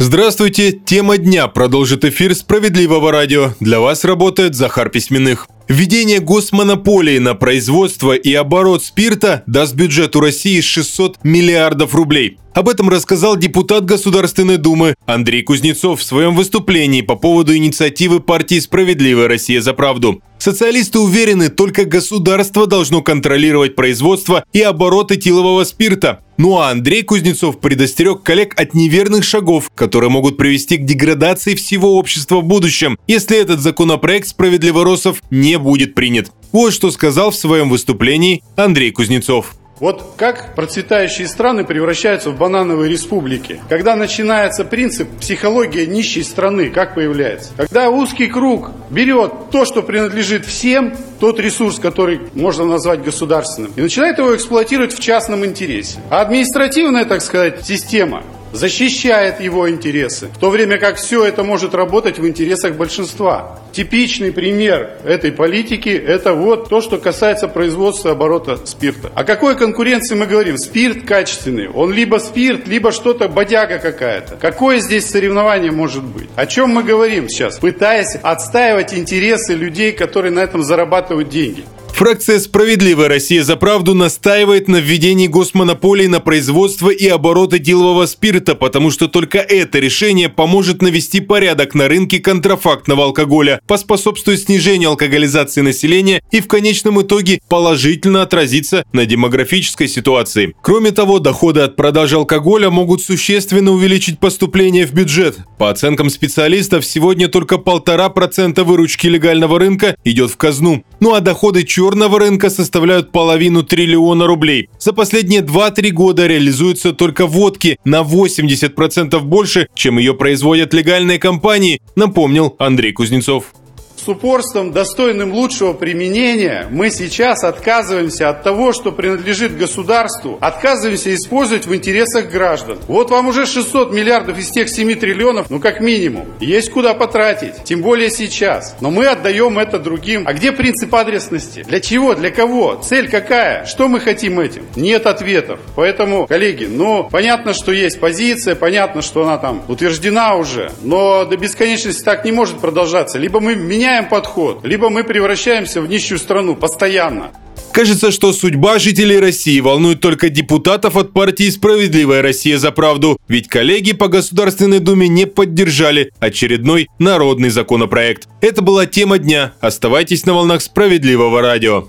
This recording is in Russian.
Здравствуйте! Тема дня продолжит эфир «Справедливого радио». Для вас работает Захар Письменных. Введение госмонополии на производство и оборот спирта даст бюджету России 600 миллиардов рублей. Об этом рассказал депутат Государственной Думы Андрей Кузнецов в своем выступлении по поводу инициативы партии «Справедливая Россия за правду». Социалисты уверены, только государство должно контролировать производство и оборот этилового спирта. Ну а Андрей Кузнецов предостерег коллег от неверных шагов, которые могут привести к деградации всего общества в будущем, если этот законопроект справедливоросов не будет принят. Вот что сказал в своем выступлении Андрей Кузнецов. Вот как процветающие страны превращаются в банановые республики. Когда начинается принцип психология нищей страны, как появляется? Когда узкий круг берет то, что принадлежит всем, тот ресурс, который можно назвать государственным, и начинает его эксплуатировать в частном интересе. А административная, так сказать, система защищает его интересы, в то время как все это может работать в интересах большинства. Типичный пример этой политики – это вот то, что касается производства оборота спирта. О какой конкуренции мы говорим? Спирт качественный. Он либо спирт, либо что-то бодяга какая-то. Какое здесь соревнование может быть? О чем мы говорим сейчас? Пытаясь отстаивать интересы людей, которые на этом зарабатывают деньги. Фракция «Справедливая Россия за правду» настаивает на введении госмонополии на производство и оборот этилового спирта, потому что только это решение поможет навести порядок на рынке контрафактного алкоголя, поспособствует снижению алкоголизации населения и в конечном итоге положительно отразится на демографической ситуации. Кроме того, доходы от продажи алкоголя могут существенно увеличить поступление в бюджет. По оценкам специалистов, сегодня только полтора процента выручки легального рынка идет в казну. Ну а доходы черного рынка составляют половину триллиона рублей. За последние 2-3 года реализуются только водки на 80% больше, чем ее производят легальные компании, напомнил Андрей Кузнецов с упорством, достойным лучшего применения, мы сейчас отказываемся от того, что принадлежит государству, отказываемся использовать в интересах граждан. Вот вам уже 600 миллиардов из тех 7 триллионов, ну как минимум. Есть куда потратить, тем более сейчас. Но мы отдаем это другим. А где принцип адресности? Для чего? Для кого? Цель какая? Что мы хотим этим? Нет ответов. Поэтому, коллеги, ну, понятно, что есть позиция, понятно, что она там утверждена уже, но до бесконечности так не может продолжаться. Либо мы меняем меняем подход, либо мы превращаемся в нищую страну постоянно. Кажется, что судьба жителей России волнует только депутатов от партии «Справедливая Россия за правду», ведь коллеги по Государственной Думе не поддержали очередной народный законопроект. Это была тема дня. Оставайтесь на волнах «Справедливого радио».